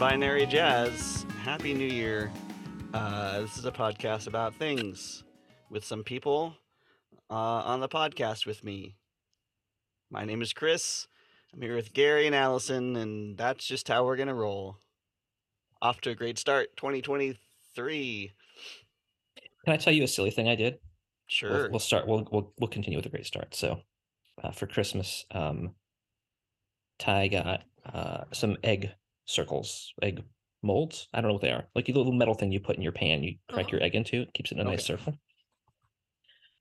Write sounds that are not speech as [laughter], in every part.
Binary Jazz. Happy New Year. Uh, this is a podcast about things with some people uh, on the podcast with me. My name is Chris. I'm here with Gary and Allison, and that's just how we're going to roll. Off to a great start, 2023. Can I tell you a silly thing I did? Sure. We'll, we'll start. We'll, we'll we'll continue with a great start. So, uh, for Christmas, um, Ty got uh, some egg circles, egg molds. I don't know what they are. Like a little metal thing you put in your pan. You crack Oh. your egg into. It keeps it in a nice circle.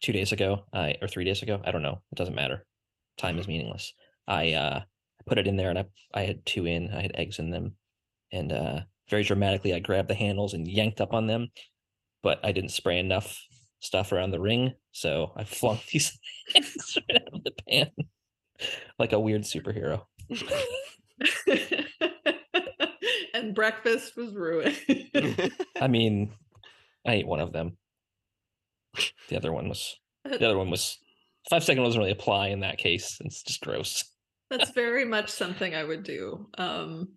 Two days ago, I or three days ago, I don't know. It doesn't matter. Time is meaningless. I uh, put it in there, and I I had two in. I had eggs in them, and uh, very dramatically, I grabbed the handles and yanked up on them, but I didn't spray enough stuff around the ring, so I flung these [laughs] eggs right out of the pan like a weird superhero. [laughs] [laughs] and breakfast was ruined. [laughs] I mean, I ate one of them. The other one was the other one was five second doesn't really apply in that case. It's just gross. That's very much something I would do. Um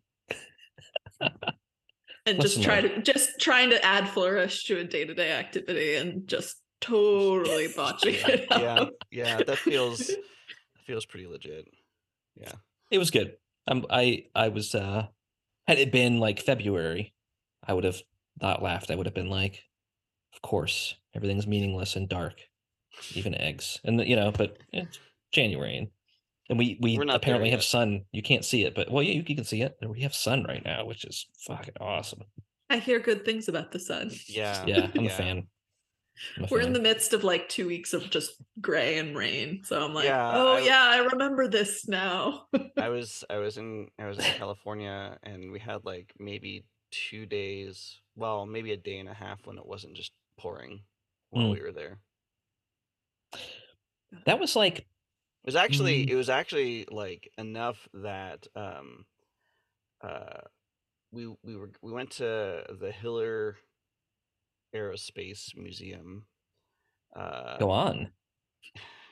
[laughs] and just Listen, try to just trying to add flourish to a day-to-day activity and just totally [laughs] botching it up. yeah, yeah, that feels that feels pretty legit. Yeah. It was good. I'm I I was uh had it been like February, I would have not laughed. I would have been like, of course, everything's meaningless and dark, even eggs. And you know, but it's January and and we we We're not apparently have sun. You can't see it, but well, yeah, you, you can see it. We have sun right now, which is fucking awesome. I hear good things about the sun. Yeah. Yeah, I'm a fan. I'm We're in the midst of like two weeks of just gray and rain. So I'm like, Yeah, oh I- yeah, I remember this now. [laughs] I was I was in I was in California and we had like maybe two days, well, maybe a day and a half when it wasn't just pouring while Mm. we were there. That was like It was actually Mm. it was actually like enough that um uh we we were we went to the Hiller Aerospace Museum. Uh go on.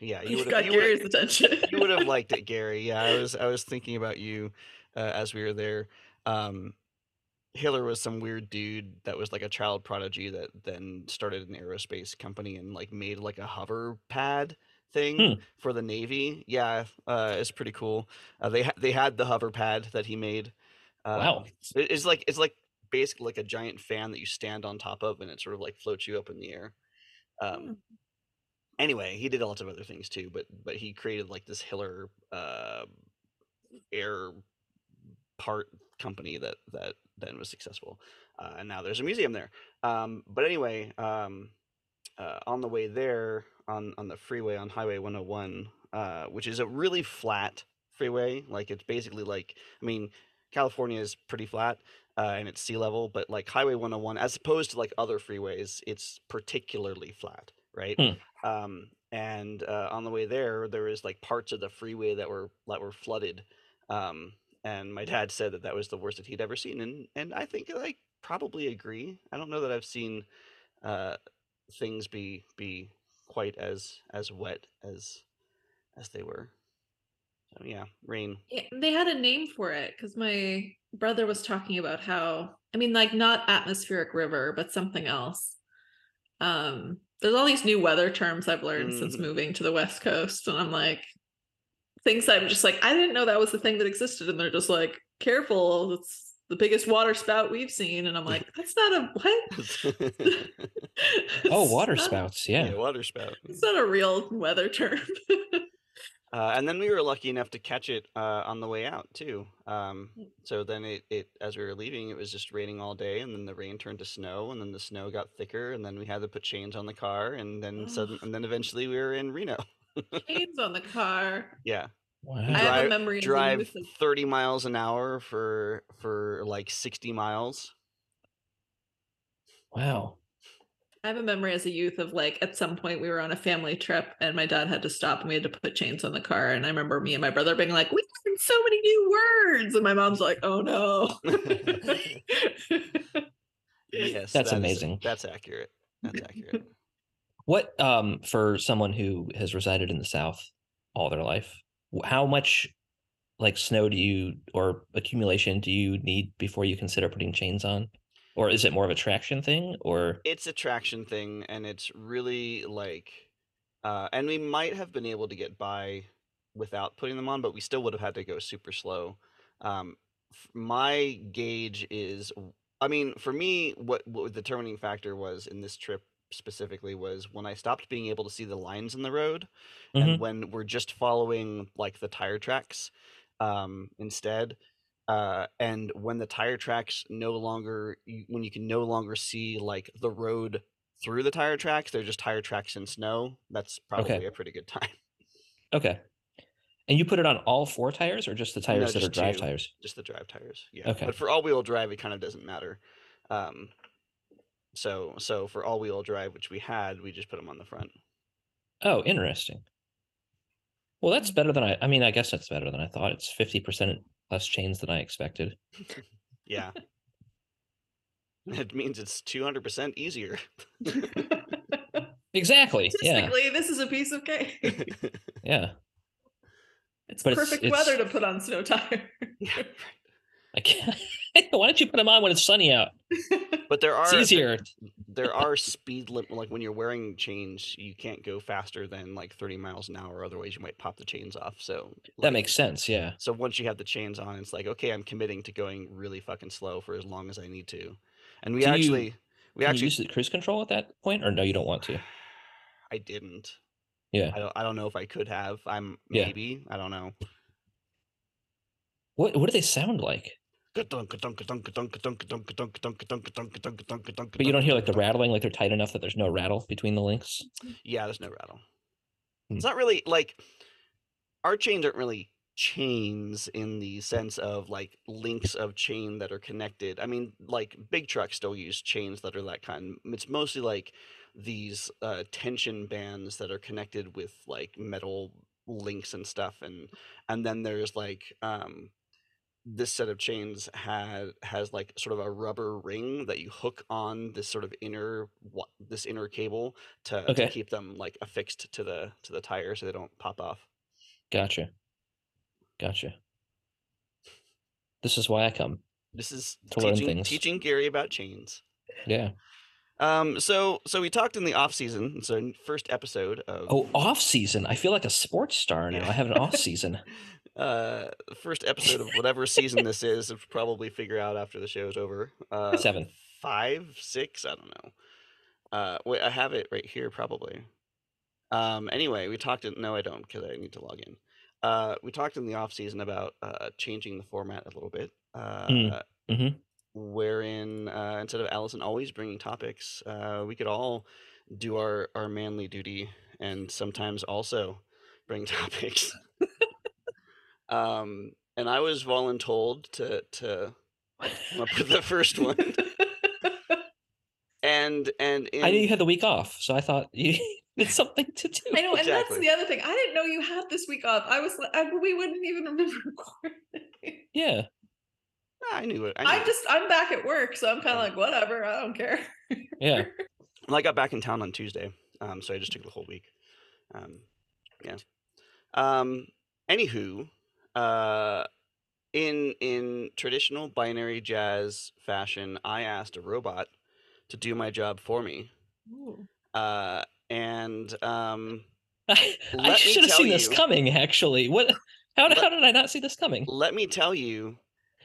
yeah, you You would got you would've- Gary's attention. you would have liked it, [laughs] Gary. Yeah, I was I was thinking about you uh, as we were there. Um, Hiller was some weird dude that was like a child prodigy that then started an aerospace company and like made like a hover pad thing Hmm. for the Navy. Yeah, uh, it's pretty cool. Uh, they ha- they had the hover pad that he made. Um, Wow. it's like it's like basically like a giant fan that you stand on top of and it sort of like floats you up in the air. Um, anyway, he did lots of other things too, but but he created like this Hiller uh, air part company that that then was successful, uh, and now there's a museum there. Um, but anyway, um, uh, on the way there on on the freeway on Highway 101, uh, which is a really flat freeway, like it's basically like I mean California is pretty flat. Uh, and it's sea level, but like Highway 101, as opposed to like other freeways, it's particularly flat, right? Hmm. um, and uh, on the way there there was like parts of the freeway that were that were flooded um, and my dad said that that was the worst that he'd ever seen and and i think i probably agree i don't know that i've seen uh, things be be quite as as wet as as they were so yeah rain Yeah, they had a name for it because my brother was talking about how I mean, like not atmospheric river, but something else. Um, there's all these new weather terms I've learned since Mhm. moving to the West Coast, and I'm like, things I'm just like, I didn't know that was the thing that existed, and they're just like, careful, it's the biggest water spout we've seen, and I'm like, [laughs] that's not a what? [laughs] Oh, It's water not- spouts. yeah Yeah. water spout It's not a real weather term. [laughs] Uh, and then we were lucky enough to catch it uh, on the way out too. Um, Mm. so then it, it, as we were leaving, it was just raining all day, and then the rain turned to snow, and then the snow got thicker, and then we had to put chains on the car, and then sudden, and then eventually we were in Reno. [laughs] Chains on the car. Yeah, Wow. I have a memory of the drive of- thirty miles an hour for for like sixty miles. Wow. I have a memory as a youth of like at some point we were on a family trip and my dad had to stop and we had to put chains on the car. And I remember me and my brother being like, we learned so many new words. And my mom's like, oh no. Yes, That's that is- amazing. that's accurate. That's accurate. What um for someone who has resided in the South all their life, how much like snow do you or accumulation do you need before you consider putting chains on? Or is it more of a traction thing or it's a traction thing and it's really like uh and we might have been able to get by without putting them on but we still would have had to go super slow um my gauge is i mean for me what what the determining factor was in this trip specifically was when i stopped being able to see the lines in the road Mhm. and when we're just following like the tire tracks um instead uh, and when the tire tracks no longer when you can no longer see like the road through the tire tracks they're just tire tracks in snow that's probably a pretty good time okay. And you put it on all four tires or just the tires that are drive two. tires? just the drive tires yeah Okay. but for all-wheel drive it kind of doesn't matter um so so for all-wheel drive which we had we just put them on the front Oh, interesting. Well, that's better than I I mean, I guess that's better than I thought. It's 50% less chains than I expected. [laughs] yeah it means it's 200% easier [laughs] Exactly. Yeah. This is a piece of cake. Yeah. [laughs] It's But it's- perfect it's- weather to put on snow tires. yeah [laughs] I can't [laughs] Why don't you put them on when it's sunny out? [laughs] but there are It's easier. there are speed limit like when you're wearing chains you can't go faster than like 30 miles an hour otherwise you might pop the chains off so That makes sense. Yeah. so once you have the chains on it's like okay i'm committing to going really fucking slow for as long as i need to and we Do you- actually we Can actually you use the cruise control at that point, or no, you don't want to? [sighs] i didn't Yeah. I don't, I don't know if i could have i'm Yeah. maybe i don't know What What do they sound like? But But you don't hear like the rattling, like they're tight enough that there's no rattle between the links. Yeah, there's no rattle. Hmm. It's not really like our chains aren't really chains in the sense of like links of chain that are connected. I mean, like big trucks still use chains that are that kind. It's mostly like these uh, tension bands that are connected with like metal links and stuff, and and then there's like um, this set of chains had has like sort of a rubber ring that you hook on this sort of inner this inner cable to, to keep them like affixed to the to the tire so they don't pop off. Gotcha. Gotcha. This is why I come. This is teaching teaching Gary about chains. Yeah. Um, so so we talked in the off season. So first episode of Oh, off season. I feel like a sports star now. I have an off season. [laughs] uh the first episode of whatever season this is, probably figure out after the show is over. Uh, Seven. five, six, I don't know. Uh, wait, I have it right here probably. Um, anyway, we talked. In, no, I don't because I need to log in. Uh, we talked in the off season about uh, changing the format a little bit. Uh, Mm, mhm. Wherein uh, instead of Allison always bringing topics, uh, we could all do our our manly duty and sometimes also bring [laughs] topics. Um, and I was voluntold to to [laughs] come up with the first one and and in, I knew you had the week off, so I thought you [laughs] it's something to do. I know, and that's the other thing. I didn't know you had this week off. I was, li- I, we wouldn't even remember [laughs] recording. Yeah. I knew it. I knew I'm it. just, I'm back at work, so I'm kind of like, whatever. I don't care. Yeah. Well, I got back in town on Tuesday, um, so I just took the whole week. Um, yeah. Um, anywho, uh, in in traditional binary jazz fashion, I asked a robot to do my job for me, uh, and um, [laughs] I, should have seen this coming. Actually, what? How, Let- how did I not see this coming? let me tell you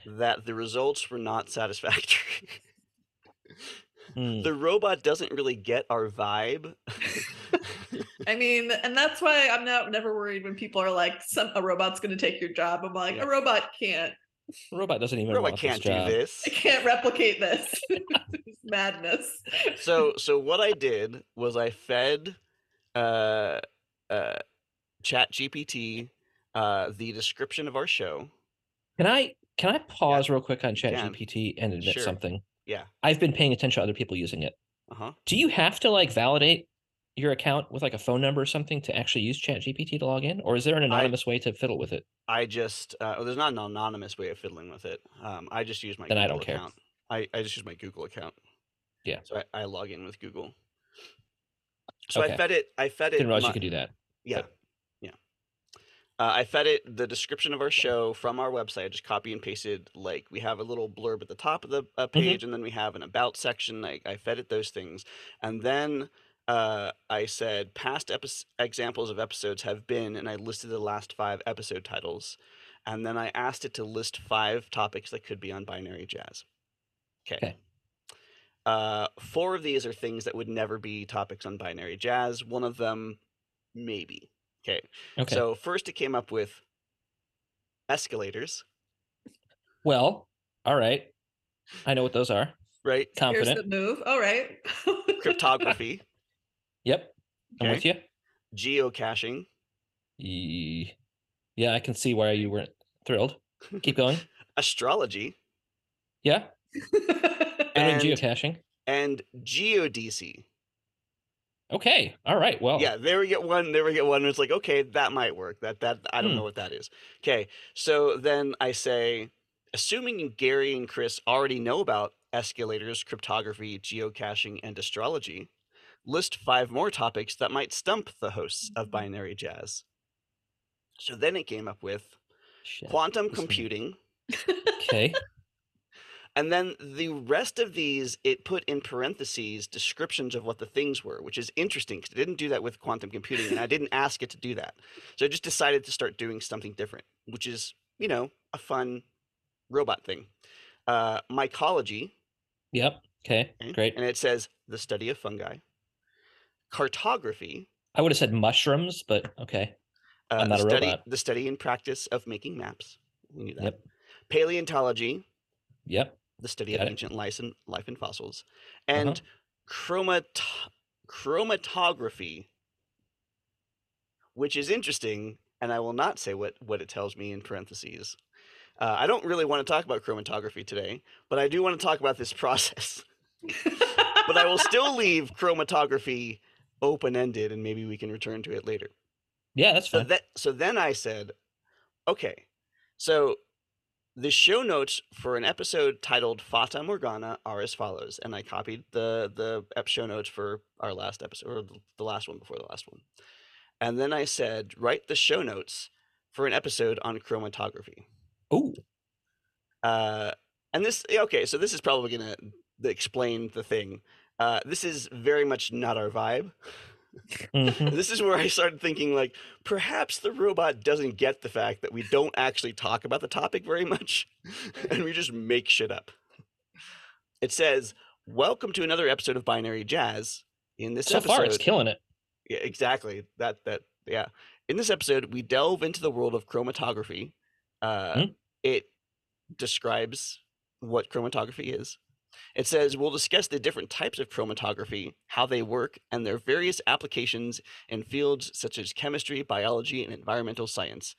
that the results were not [laughs] satisfactory. Hmm. the robot doesn't really get our vibe. [laughs] I mean, and that's why I'm not never worried when people are like, some a robot's going to take your job. I'm like, Yeah. a robot can't. The robot doesn't even robot can't this do job. this. I can't replicate this. [laughs] it's madness. so so what I did was I fed uh uh ChatGPT uh the description of our show. Can I can I pause real quick on can. ChatGPT and admit Sure. something? Yeah. I've been paying attention to other people using it. Uh-huh. Do you have to like validate your account with like a phone number or something to actually use ChatGPT to log in, or is there an anonymous way to fiddle with it? I just uh, there's not an anonymous way of fiddling with it. Um I just use my Then I Google don't care. account. I, I just use my Google account. Yeah. So I, I log in with Google. So I fed it I fed it Didn't realize my- you could do that. Yeah. but- Yeah. Uh, I fed it the description of our show from our website. I just copy and pasted. Like we have a little blurb at the top of the uh, page, and then we have an about section. Like I fed it those things, and then uh, I said past epi- examples of episodes have been, and I listed the last five episode titles, and then I asked it to list five topics that could be on binary jazz. Okay. Okay. Uh, four of these are things that would never be topics on binary jazz. One of them, maybe. Okay. Okay. So first, it came up with escalators, well, all right. I know what those are. right? Confident. Here's the move. All right. [laughs] Cryptography, Yep. I'm with you. geocaching, Ye- Yeah, I can see why you weren't thrilled. [laughs] Keep going. astrology, Yeah. [laughs] And and geocaching. and geodesy. Okay. All right. Well. Yeah, there we get one. There we get one. It's like, okay, that might work. That that I don't Hmm. know what that is. Okay, so then I say, assuming Gary and Chris already know about escalators, cryptography, geocaching, and astrology, list five more topics that might stump the hosts of Binary Jazz. So then it came up with Shit. quantum computing, Okay. and then the rest of these it put in parentheses descriptions of what the things were, which is interesting because it didn't do that with quantum computing, and I didn't ask it to do that. So I just decided to start doing something different, which is you know a fun robot thing. Uh, mycology, Yep. Okay. okay, Great. and it says the study of fungi. Cartography, I would have said mushrooms, but okay. uh, I'm not the a study robot. the study and practice of making maps. We knew that. Yep. Paleontology, Yep. the study Got of it. ancient life and life and fossils, Uh-huh. and chromat chromatography, which is interesting, and I will not say what what it tells me in parentheses. Uh, I don't really want to talk about chromatography today, but I do want to talk about this [laughs] process. [laughs] but I will still leave chromatography open ended, and maybe we can return to it later. Yeah, that's So fine. that so then I said, okay, so the show notes for an episode titled Fata Morgana are as follows, and I copied the the ep- show notes for our last episode or the- the last one before the last one, and then I said write the show notes for an episode on chromatography. Oh, Uh, and this okay, so this is probably gonna explain the thing. Uh, this is very much not our vibe. [laughs] mhm. this is where I started thinking like perhaps the robot doesn't get the fact that we don't actually talk about the topic very much [laughs] and we just make shit up. It says, "Welcome to another episode of Binary Jazz." In this so episode, far it's killing it. yeah, exactly. That that yeah. In this episode, we delve into the world of chromatography. Uh, Hmm. It describes what chromatography is. It says we'll discuss the different types of chromatography, how they work, and their various applications in fields such as chemistry, biology, and environmental science.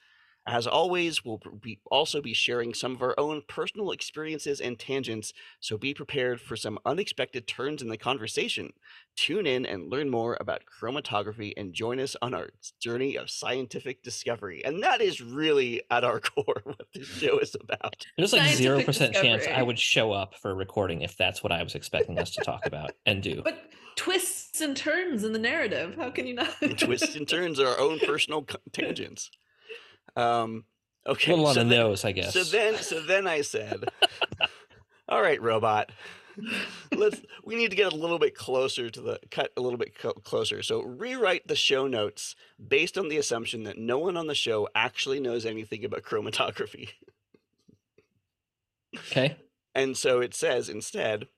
As always, we'll be also be sharing some of our own personal experiences and tangents, so be prepared for some unexpected turns in the conversation. Tune in and learn more about chromatography and join us on our journey of scientific discovery. And that is really at our [laughs] core what this show is about. There's like zero percent chance I would show up for a recording if that's what I was expecting us to talk about and do. but twists and turns in the narrative. How can you not? Twists and turns are our own personal tangents. Um, okay. a little on so the then- nose, I guess. So then, so then I said, [laughs] "All right, robot, let's. [laughs] We need to get a little bit closer to the cut. A little bit co- closer. So rewrite the show notes based on the assumption that no one on the show actually knows anything about chromatography. okay. And so it says instead,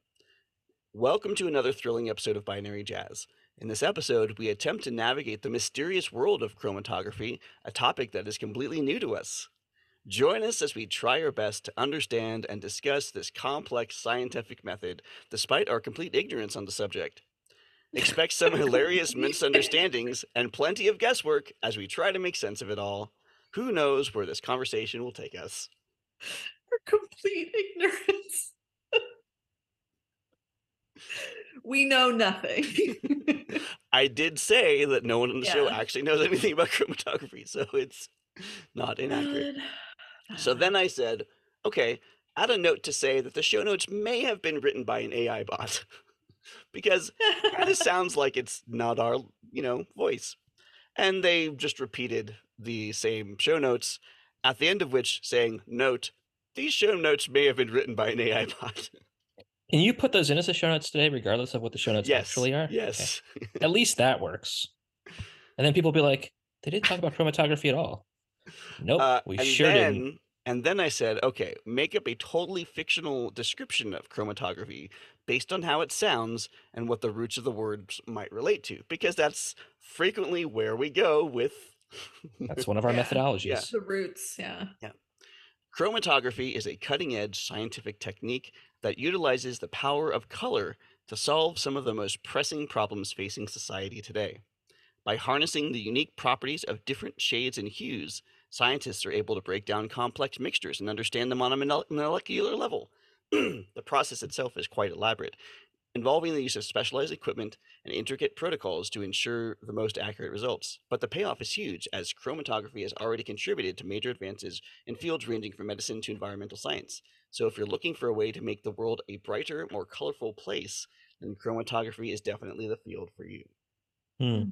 Welcome to another thrilling episode of Binary Jazz. In this episode, we attempt to navigate the mysterious world of chromatography, a topic that is completely new to us. Join us as we try our best to understand and discuss this complex scientific method despite our complete ignorance on the subject. Expect some [laughs] hilarious misunderstandings and plenty of guesswork as we try to make sense of it all. Who knows where this conversation will take us? For complete ignorance. [laughs] we know nothing. [laughs] I did say that no one on the show actually knows anything about [laughs] chromatography, so it's not inaccurate. So then I said, okay, add a note to say that the show notes may have been written by an AI bot [laughs] because it kind of sounds like it's not our, you know, voice. And they just repeated the same show notes, at the end of which saying, "Note: These show notes may have been written by an AI bot." Can you put those in as the show notes today, regardless of what the show notes yes, actually are? Okay. yes. At least that works. And then people will be like, they didn't talk about chromatography at all. Nope, Uh, we and sure then, didn't. And then I said, okay, make up a totally fictional description of chromatography based on how it sounds and what the roots of the words might relate to, because that's frequently where we go with. That's one of our [laughs] Yeah. methodologies. The roots, yeah. yeah. Chromatography is a cutting edge scientific technique that utilizes the power of color to solve some of the most pressing problems facing society today. By harnessing the unique properties of different shades and hues, scientists are able to break down complex mixtures and understand them on a molecular level. [clears throat] the process itself is quite elaborate, involving the use of specialized equipment and intricate protocols to ensure the most accurate results. But the payoff is huge, as chromatography has already contributed to major advances in fields ranging from medicine to environmental science. So, if you're looking for a way to make the world a brighter, more colorful place, then chromatography is definitely the field for you. Hmm.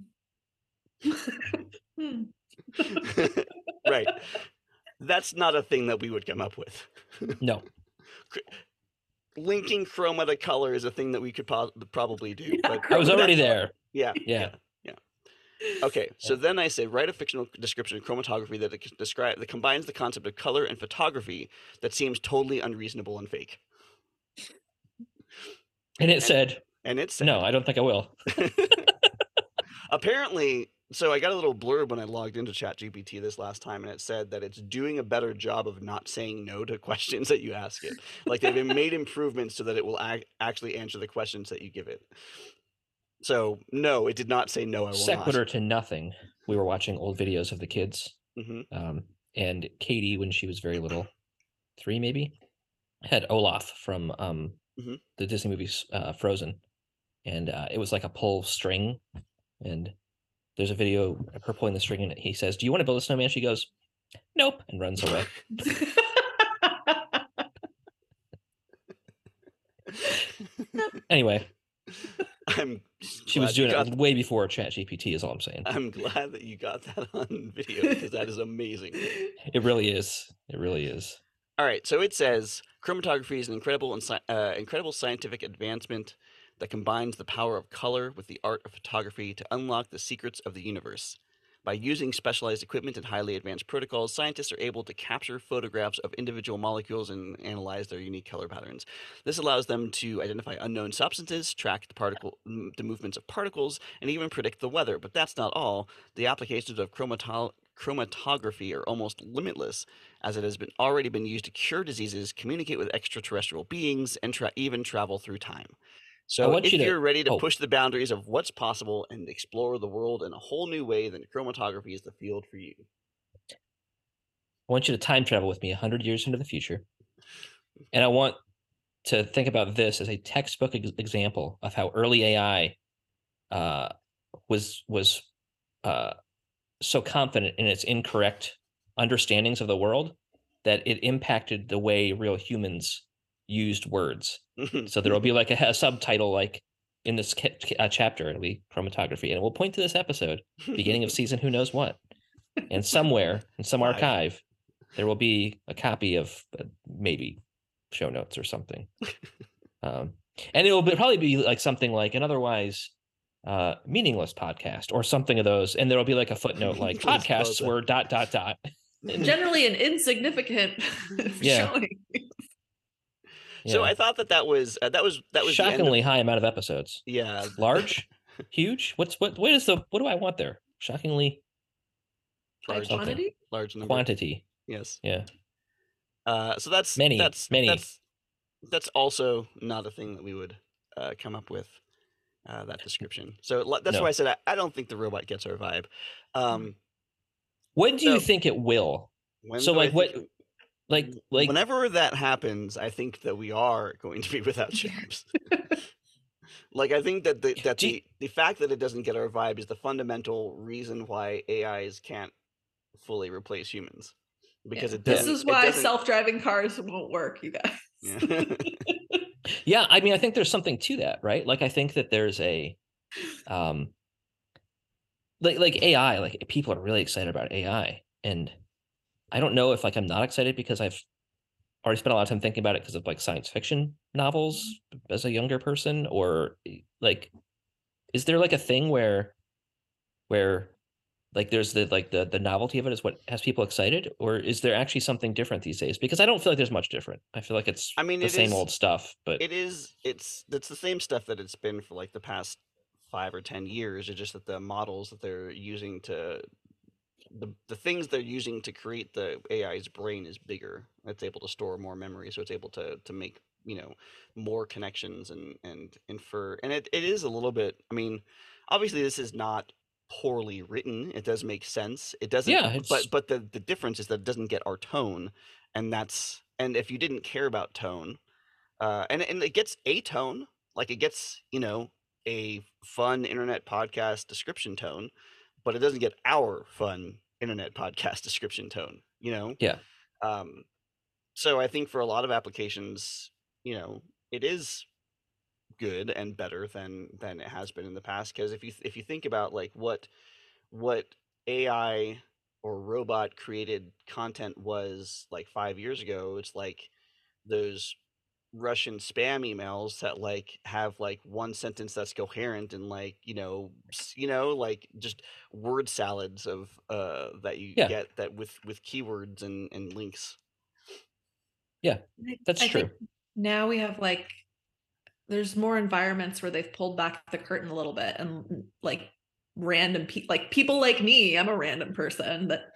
Hmm. [laughs] [laughs] right. That's not a thing that we would come up with. No, [laughs] Linking chroma to color is a thing that we could po- probably do. But I was already that's- there. Yeah. Yeah. Okay, so then I say write a fictional description of chromatography that describe that combines the concept of color and photography that seems totally unreasonable and fake. And it said, And it's no, I don't think I will. [laughs] apparently so I got a little blurb when I logged into ChatGPT this last time, and it said that it's doing a better job of not saying no to [laughs] questions that you ask it. Like they've made [laughs] improvements so that it will ac- actually answer the questions that you give it. So no, it did not say no. I will Sequitur not. to nothing. We were watching old videos of the kids. hmm Um, and Katie, when she was very little, three maybe, had Olaf from um, Mhm. the Disney movies uh, Frozen. And uh, it was like a pull string. And there's a video of her pulling the string, and he says, Do you want to build a snowman? She goes, Nope, and runs away. [laughs] anyway, I'm. she was doing it way before ChatGPT, is all I'm saying. I'm glad that you got that on video because that is amazing. It really is. It really is. All right, so it says chromatography is an incredible and uh, incredible scientific advancement that combines the power of color with the art of photography to unlock the secrets of the universe. By using specialized equipment and highly advanced protocols, scientists are able to capture photographs of individual molecules and analyze their unique color patterns. This allows them to identify unknown substances, track the particle, the movements of particles, and even predict the weather. But that's not all. The applications of chromato- chromatography are almost limitless, as it has been already been used to cure diseases, communicate with extraterrestrial beings, and tra- even travel through time. So, want if you you're ready to oh. push the boundaries of what's possible and explore the world in a whole new way, then chromatography is the field for you. I want you to time travel with me 100 years into the future. And I want to think about this as a textbook ex- example of how early AI uh, was was uh, so confident in its incorrect understandings of the world that it impacted the way real humans used words. [laughs] So there will be like a, a subtitle like in this ca- uh, chapter, it'll be chromatography, and it will point to this episode, beginning of [laughs] season who knows what. And somewhere in some archive, there will be a copy of uh, maybe show notes or something. [laughs] um, and it will be, probably be like something like an otherwise uh, meaningless podcast or something of those. And there will be like a footnote like podcasts were dot dot dot. Generally, an insignificant Yeah. showing. So I thought that that was uh, that was that was the end of- shockingly high amount of episodes. yeah, [laughs] Large, huge. What's what? What is the? What do I want there? Shockingly High large, something. quantity. large number. quantity. Yes. Yeah. Uh, so that's Many, That's many. That's that's also not a thing that we would uh, come up with. Uh, that description. So that's No. why I said I, I don't think the robot gets our vibe. Um, When do you think it will? when So, like, what- think- Like like whenever that happens, I think that we are going to be without jobs. [laughs] like I think that the that Do you- the, the fact that it doesn't get our vibe is the fundamental reason why AIs can't fully replace humans. Because Yeah. it This doesn't. This is why doesn't- self-driving cars won't work, you guys. [laughs] Yeah. yeah, I mean, I think there's something to that, right? Like, I think that there's a, um, like like AI, like people are really excited about AI, and I don't know if like I'm not excited because I've already spent a lot of time thinking about it because of like science fiction novels as a younger person, or eh, like, is there like a thing where where like there's the like the the novelty of it is what has people excited, or is there actually something different these days? Because I don't feel like there's much different. I feel like it's I mean, the same is- old stuff, but it is it's it's the same stuff that it's been for like the past five or ten years it's just that the models that they're using to the, the things they're using to create the ai's brain is bigger. It's able to store more memory so it's able to to make you know more connections and and infer and it, it is a little bit i mean obviously this is not poorly written. It does make sense. It doesn't Yeah, it's- but but the the difference is that it doesn't get our tone and that's and if you didn't care about tone uh, and and it gets a tone, like it gets you know a fun internet podcast description tone, but it doesn't get our fun internet podcast [laughs] description tone. You know. Yeah. Um, so I think for a lot of applications, you know, it is good and better than than it has been in the past. Because if you if you think about like what what AI or robot created content was like five years ago, it's like those Russian spam emails that like have like one sentence that's coherent and like you know you know like just word salads of uh that you Yeah. get that with with keywords and and links. Yeah, That's I think true. now we have like there's more environments where they've pulled back the curtain a little bit and like random people like people like me i'm a random person that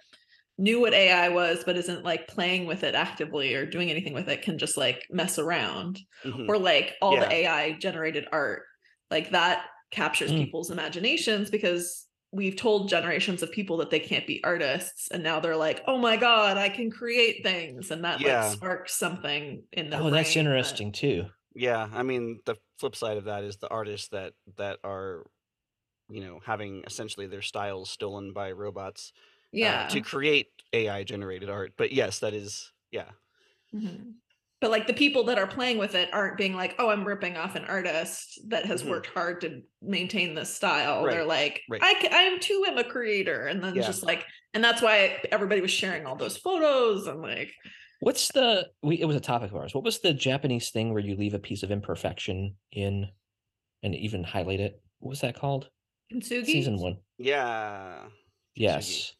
knew what ai was but isn't like playing with it actively or doing anything with it can just like mess around Mhm. or like all Yeah. the ai generated art like that captures Mm. people's imaginations because we've told generations of people that they can't be artists and now they're like oh my god i can create things and that Yeah. like sparks something in their Oh, that's brain that- interesting too. Yeah, I mean the flip side of that is the artists that that are you know having essentially their styles stolen by robots uh, yeah to create AI generated art. But yes, that is yeah. Mhm. But like the people that are playing with it aren't being like, oh, I'm ripping off an artist that has Mhm. worked hard to maintain this style. They're like, right. i i'm too am a creator. And then Yeah. just like, and that's why everybody was sharing all those photos and like, What's the we it was a topic of ours. What was the Japanese thing where you leave a piece of imperfection in and even highlight it? What was that called? Kintsugi. Season one. Yeah. Yes.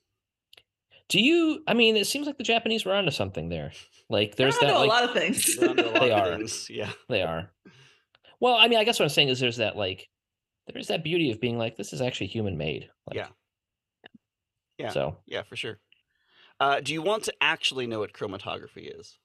Do you I mean it seems like the Japanese were onto something there. Like They're there's onto that a lot of things. They're [laughs] lot They of are. things. Yeah. they are. Well, I mean, I guess what I'm saying is there's that like there's that beauty of being like, this is actually human made. Like, Yeah. Yeah. So Yeah, for sure. Uh, do you want to actually know what chromatography is?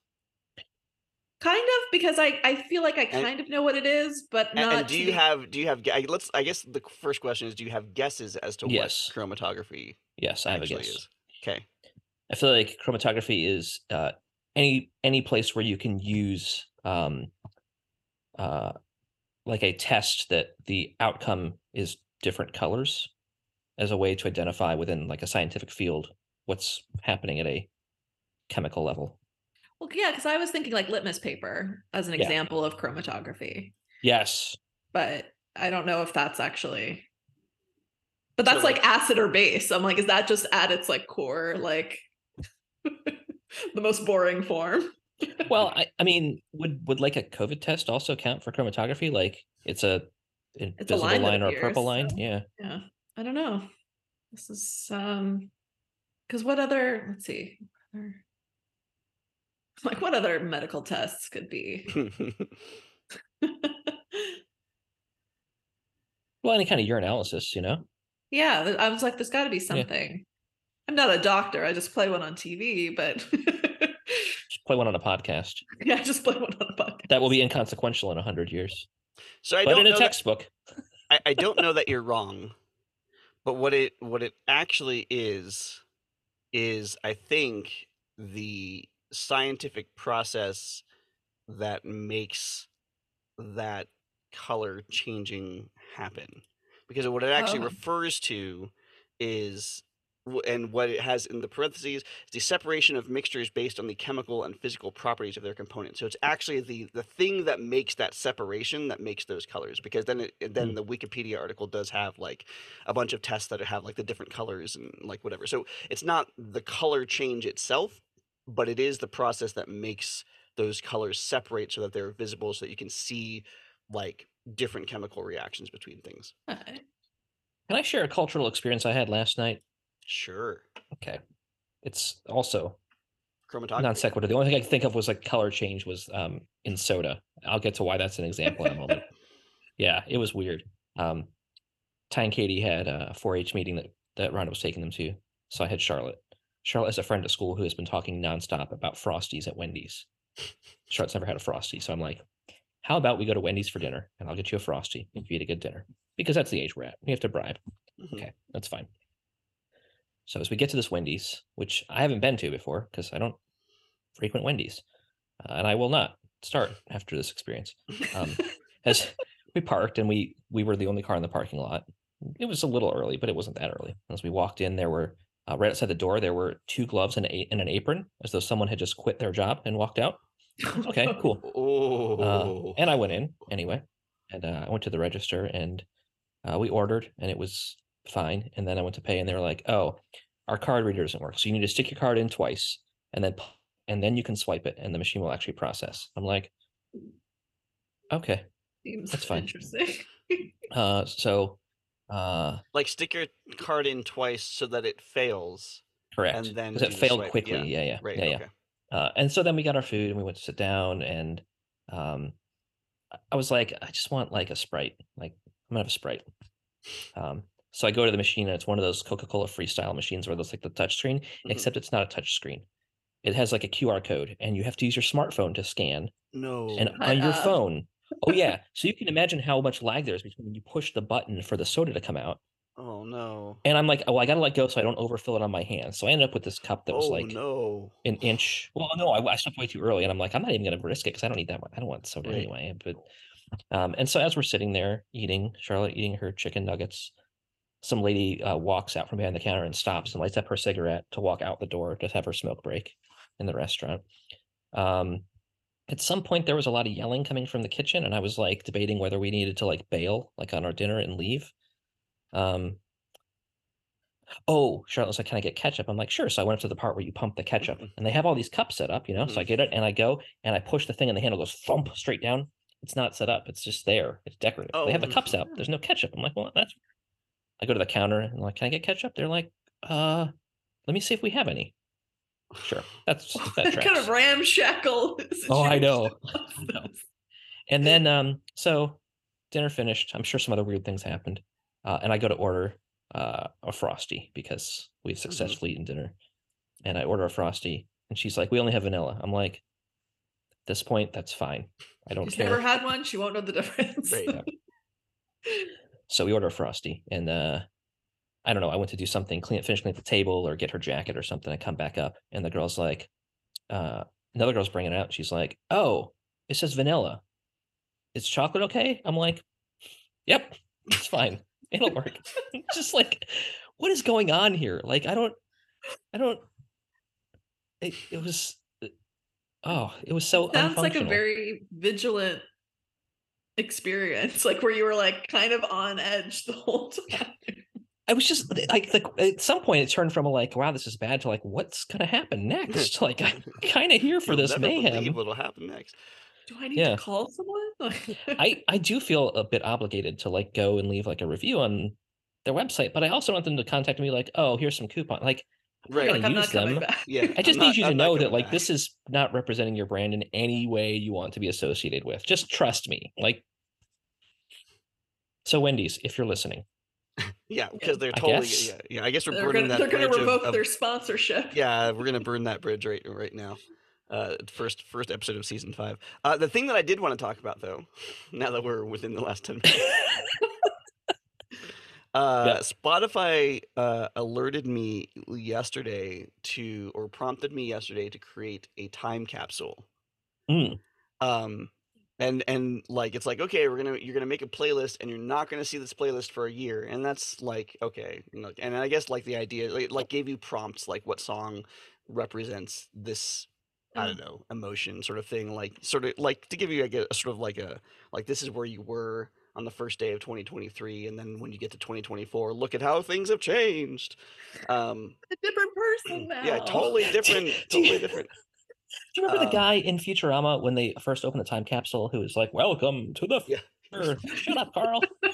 kind of because I, I feel like I And- kind of know what it is, but not. and do you have do you have let's I guess the first question is do you have guesses as to Yes. what chromatography yes, I have a actually guess. is? Okay. I feel like chromatography is uh, any any place where you can use um, uh, like a test that the outcome is different colors as a way to identify within like a scientific field what's happening at a chemical level. Well, yeah, because I was thinking like litmus paper as an Yeah. example of chromatography. Yes. but I don't know if that's actually. But So, that's like, like- acid or base. I'm like, is that just at its like core, like [laughs] the most boring form? Well, [laughs] I, I mean, would would like a COVID test also count for chromatography? Like it's a invisible line line, that or a purple line? so- Yeah. yeah, I don't know. This is um, because what other? Let's see. other- [laughs] Like what other medical tests could be? Well, any kind of urinalysis, you know. yeah, I was like, there's got to be something. I'm not a doctor. I just play one on TV, but [laughs] Just play one on a podcast. yeah, I just play one on a podcast. That will be inconsequential in a hundred years. so I but don't in a know that- textbook. I, I [laughs] don't know that you're wrong, but what it what it actually is is I think the scientific process that makes that color changing happen. Because what it actually Oh. refers to is w- and what it has in the parentheses is the separation of mixtures based on the chemical and physical properties of their components. So it's actually the the thing that makes that separation that makes those colors. Because then it, then Mm. the Wikipedia article does have like a bunch of tests that have like the different colors and like whatever. So it's not the color change itself, but it is the process that makes those colors separate so that they're visible, so that you can see like different chemical reactions between things. Can I share a cultural experience I had last night? Sure, Okay. It's also chromatography. non sequitur. The only thing I could think of was like color change was um in soda. I'll get to why that's an example in a moment. [laughs] Yeah, it was weird. Um Ty and Katie had a 4-H meeting that that Rhonda was taking them to. So I had Charlotte. Charlotte is a friend at school who has been talking nonstop about Frosties at Wendy's. Charlotte's never had a Frosty, so I'm like, how about we go to Wendy's for dinner and I'll get you a Frosty if you eat a good dinner because that's the age we're at. We have to bribe. Mhm. Okay, that's fine. So as we get to this Wendy's, which I haven't been to before because I don't frequent Wendy's, uh, and I will not start after this experience. Um, as [laughs] we parked and we we were the only car in the parking lot. It was a little early, but it wasn't that early. As we walked in, there were uh, right outside the door there were two gloves and, a, and an apron, as though someone had just quit their job and walked out. Okay, cool. [laughs] Oh, Uh, and I went in anyway, and uh, I went to the register and uh, we ordered, and it was fine. And then I went to pay, and they were like, "Oh, our card reader doesn't work, so you need to stick your card in twice, and then and then you can swipe it, and the machine will actually process." I'm like, "Okay." Seems That's [laughs] fine. interesting. Uh, so, uh, like stick your card in twice so that it fails. correct, And then because it failed swipe, quickly. yeah, Yeah, yeah, Right. yeah, yeah. okay. Uh, and so then we got our food and we went to sit down and um, I- I was like, I just want like a Sprite. Like I'm gonna have a Sprite. Um, so I go to the machine and it's one of those Coca-Cola freestyle machines where there's like the touch screen, Mhm. except it's not a touch screen. It has like a QR code and you have to use your smartphone to scan No. and Shut on your up. [laughs] phone. Oh yeah. So you can imagine how much lag there is between when you push the button for the soda to come out. oh no. And I'm like, oh, I gotta let go so I don't overfill it on my hands. So I ended up with this cup that was oh like no. an inch. Well, no, I, I stopped way too early, and I'm like, I'm not even going to risk it because I don't need that one. I don't want soda Right. anyway. But um, and so as we're sitting there eating, Charlotte eating her chicken nuggets, some lady uh, walks out from behind the counter and stops and lights up her cigarette to walk out the door to have her smoke break in the restaurant. Um, at some point, there was a lot of yelling coming from the kitchen, and I was like debating whether we needed to like bail, like on our dinner, and leave. Um, oh, Charlotte was like, Can I get ketchup? I'm like, Sure. So I went up to the part where you pump the ketchup, Mhm. and they have all these cups set up, you know. So I get it and I go and I push the thing, and the handle goes thump straight down. It's not set up, it's just there. It's decorative. they have the Oh, cups out. There's no ketchup. I'm like, Well, that's. I go to the counter and I'm like, Can I get ketchup? They're like, Uh, let me see if we have any. Sure. That's [laughs] that kind of ramshackle [laughs] Oh, I situation know. [laughs] I know. And then um so dinner finished. I'm sure some other weird things happened. Uh, and I go to order uh, a frosty because we've successfully eaten dinner. And I order a frosty and she's like, "We only have vanilla." I'm like, "At this point, that's fine. I don't care. She's care." never had one. She won't know the difference. Right. So we order a frosty and uh I don't know, I went to do something, clean finish clean the table or get her jacket or something. I come back up and the girl's like, uh another girl's bringing it out. She's like, "Oh, it says vanilla. Is chocolate okay?" I'm like, "Yep, it's fine. It'll work." [laughs] Just like, what is going on here? Like, I don't, I don't. It, it was, uh, oh, it was so Sounds like a very vigilant experience, like where you were like kind of on edge the whole time. I was just like, the, at some point, it turned from a like, wow, this is bad to like, what's gonna happen next? [laughs] like, I'm kind of here for You'll this never believe mayhem. What'll happen next? Do I need Yeah. to call someone? [laughs] I I do feel a bit obligated to like go and leave like a review on their website, but I also want them to contact me like, oh, here's some coupon. Like, I'm not Right. gonna like I'm use them. Yeah. I just I'm need not- you to I'm know that coming like back. this is not representing your brand in any way you want to be associated with. Just trust me. Like so Wendy's, if you're listening. [laughs] Yeah, because they're I totally guess. yeah, yeah. I guess we're They're burning gonna, that they're gonna revoke of- their sponsorship. [laughs] yeah, we're gonna burn that bridge right right now. Uh, first first episode of season five. Uh, the thing that I did want to talk about though, [laughs] now that we're within the last ten minutes, uh, Spotify uh, alerted me yesterday to or prompted me yesterday to create a time capsule. Mm. Um, and and like it's like okay we're gonna you're gonna make a playlist and you're not gonna see this playlist for a year and that's like okay you know, and i guess like the idea like, like gave you prompts like what song represents this i Mm. don't know emotion sort of thing like sort of like to give you like a, a sort of like a like this is where you were on the first day of 2023 and then when you get to 2024 look at how things have changed um a different person [clears throat] now. yeah totally [laughs] different Do you- totally different Do you remember the Um, guy in Futurama when they first opened the time capsule who was like, "Welcome to the Yeah. future." Shut up, Carl. [laughs]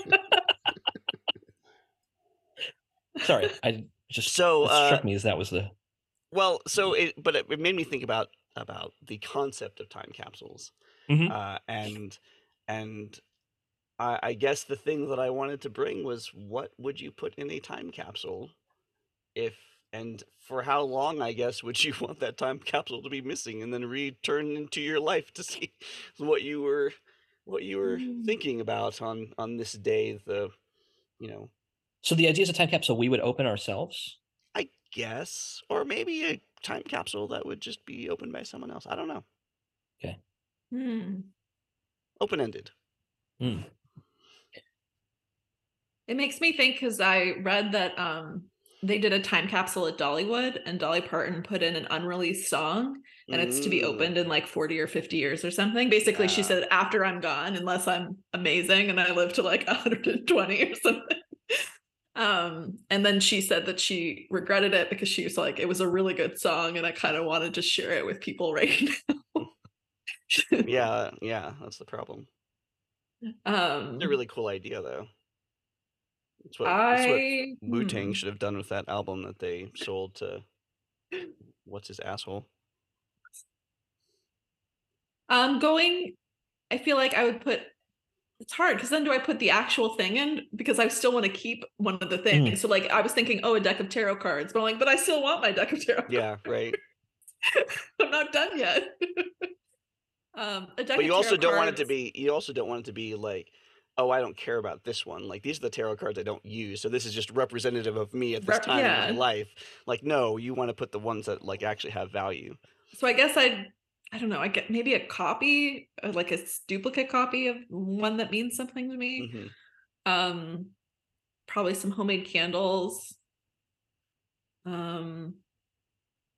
Sorry, I just so uh struck me as that was the Well, so it, but it, it made me think about about the concept of time capsules, Mhm. uh, and and I, I guess the thing that I wanted to bring was what would you put in a time capsule, if and for how long I guess would you [laughs] want that time capsule to be missing, and then return into your life to see [laughs] what you were what you were Mm. thinking about on on this day, the you know So the idea is a time capsule we would open ourselves. I guess, or maybe a time capsule that would just be opened by someone else. I don't know. Okay. Hmm. Open ended. Hmm. It makes me think because I read that um they did a time capsule at Dollywood and Dolly Parton put in an unreleased song and it's to be Mm. opened in like 40 or 50 years or something. Basically, she said after I'm gone, unless I'm amazing and I live to like [laughs] 120 or something. Um, and then she said that she regretted it because she was like, it was a really good song, and I kind of wanted to share it with people [laughs] right now. Yeah, yeah, that's the problem. [laughs] um It's a really cool idea, though. It's what, I Wu Tang hmm. should have done with that album that they sold to what's his asshole. Um, going, I feel like I would put. It's hard because then do I put the actual thing in because I still want to keep one of the things. So like I was thinking, oh, a deck of tarot cards, but I'm like, but I still want my deck of tarot. [laughs] Yeah, right. I'm not done yet. [laughs] um, a deck But you also don't want it to be. You also don't want it to be like, oh, I don't care about this one. Like these are the tarot cards I don't use, so this is just representative of me at this time in my life. Like, no, you want to put the ones that like actually have value. So I guess I'd. I don't know. I get maybe a copy, uh, like a duplicate copy of one that means something to me. Mhm. um probably some homemade candles um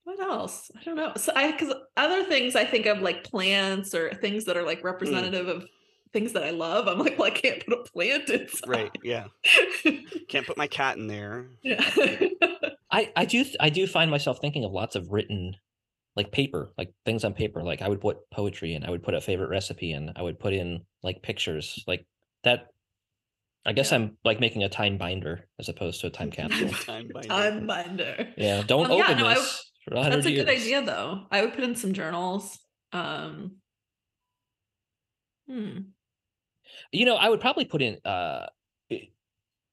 what else i don't know so i because other things i think of like plants or things that are like representative of things that i love i'm like well i can't put a plant inside Right. Yeah. [laughs] Can't put my cat in there. yeah [laughs] [laughs] I I do I do find myself thinking of lots of written like paper, like things on paper. Like I would put poetry in, I would put a favorite recipe in, I would put in like pictures, like that. I guess Yeah. I'm like making a time binder as opposed to a time capsule. Time binder. time binder yeah, don't Um, yeah, open no, I would- this for that's a years. good idea though i would put in some journals um hmm. You know, I would probably put in uh i-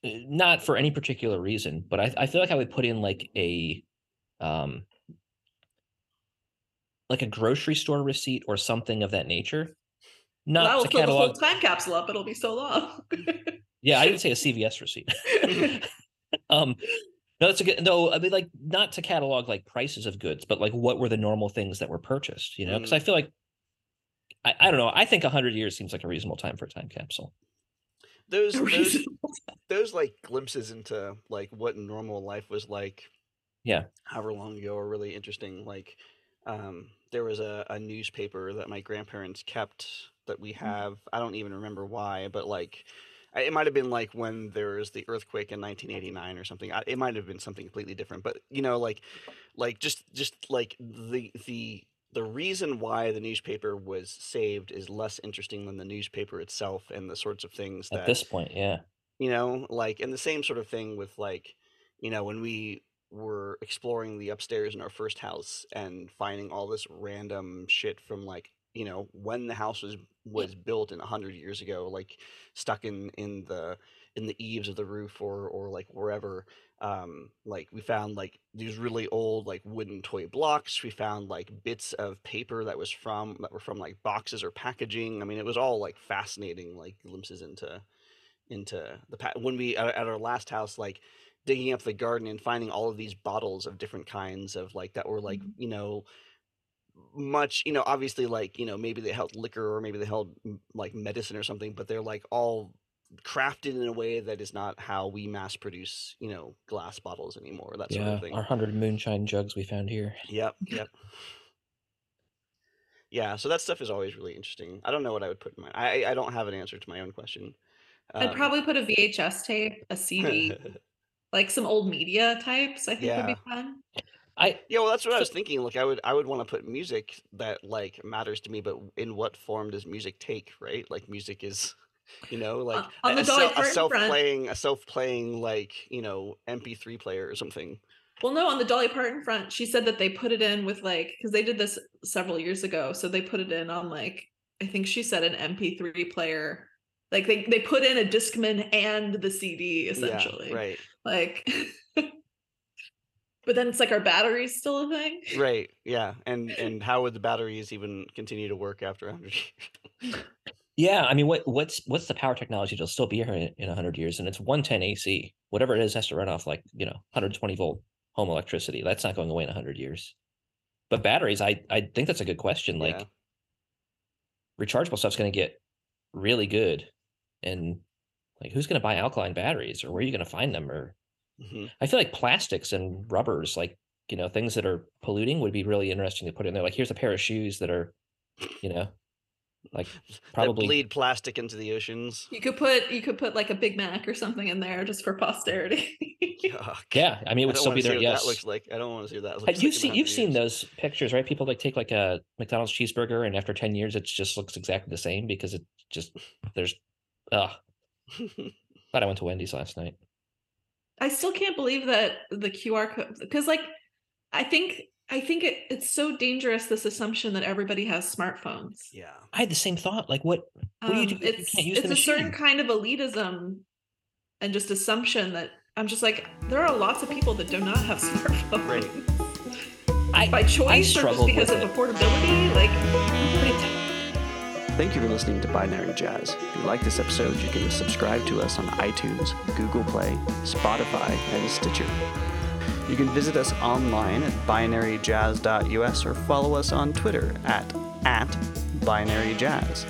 i- not for any particular reason, but I I feel like I would put in like a um like a grocery store receipt or something of that nature. well, Not that will to fill the whole time capsule up it'll be so long Yeah, I [laughs] would say a CVS receipt. [laughs] [laughs] um no, that's a good no, I mean like not to catalog like prices of goods, but like what were the normal things that were purchased, you know? Because I feel like I, I don't know. I think hundred years seems like a reasonable time for a time capsule. Those [laughs] those [laughs] those like glimpses into like what normal life was like Yeah. however long ago are really interesting like um there was a, a newspaper that my grandparents kept that we have i don't even remember why but like it might have been like when there was the earthquake in 1989 or something it might have been something completely different but you know like like just just like the the the reason why the newspaper was saved is less interesting than the newspaper itself and the sorts of things that At this point, yeah. you know like and the same sort of thing with like you know when we were exploring the upstairs in our first house and finding all this random shit from like you know when the house was was built in a hundred years ago like stuck in in the in the eaves of the roof or or like wherever um like we found like these really old like wooden toy blocks we found like bits of paper that was from that were from like boxes or packaging i mean it was all like fascinating like glimpses into into the pa- when we at, at our last house like digging up the garden and finding all of these bottles of different kinds of like that were like Mhm. you know much you know obviously like you know maybe they held liquor or maybe they held like medicine or something but they're like all crafted in a way that is not how we mass produce you know glass bottles anymore that sort yeah, of thing our hundred moonshine jugs we found here. yep [laughs] yep yeah so that stuff is always really interesting i don't know what i would put in my i i don't have an answer to my own question I'd Um, probably put a VHS tape, a CD, [laughs] like some old media types. I think would be fun. I Yeah, well, that's what I was thinking. Like, I would, I would want to put music that like matters to me, but in what form does music take? Right? Like, music is, you know, like uh, on a, a, self, a Parton front- self-playing, a self-playing, like you know, MP3 player or something. Well, no, on the Dolly Parton front, she said that they put it in with like because they did this several years ago. So they put it in on like I think she said an MP3 player. Like they they put in a Discman and the CD essentially. Yeah, right, Like [laughs] But then it's like our batteries still a thing. right, yeah. [laughs] And and how would the batteries even continue to work after 100 years? [laughs] yeah, I mean, what what's what's the power technology that'll still be here in, in hundred years? And it's one ten AC. Whatever it is has to run off like you know 120 volt home electricity. That's not going away in hundred years. But batteries, I I think that's a good question. Like Yeah. rechargeable stuff's going to get really good, and like who's going to buy alkaline batteries, or where are you going to find them, or Mhm. I feel like plastics and rubbers, like you know, things that are polluting, would be really interesting to put in there. Like, here's a pair of shoes that are, you know, like probably bleed plastic into the oceans. You could put you could put like a Big Mac or something in there just for posterity. [laughs] Yuck. yeah. I mean, it I would don't still wanna be see there. Yes. that looks like. I don't want to see that looks You've like. seen you've 100 seen those pictures, right? People like take like a McDonald's cheeseburger, and after ten years, it just looks exactly the same because it just there's. Ugh. [laughs] Glad I went to Wendy's last night. I still can't believe that the QR code because like I think I think it, it's so dangerous this assumption that everybody has smartphones. yeah. I had the same thought. Like, what? What do you do if you Um, it's can't use it's the a certain kind of elitism and just assumption that I'm just like there are lots of people that do not have [laughs] smartphones Right. I by choice or just because of it. affordability. Like Thank you for listening to Binary Jazz. If you like this episode, you can subscribe to us on iTunes, Google Play, Spotify, and Stitcher. You can visit us online at binaryjazz.us or follow us on Twitter at, at binaryjazz.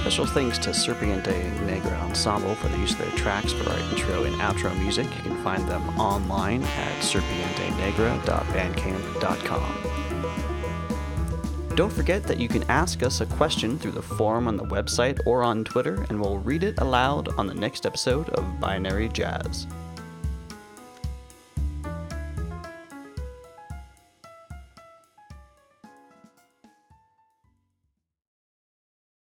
Special thanks to Serpiente Negra Ensemble for the use of their tracks for our intro and outro music. You can find them online at serpientenegra.bandcamp.com. Don't forget that you can ask us a question through the forum on the website or on Twitter, and we'll read it aloud on the next episode of Binary Jazz.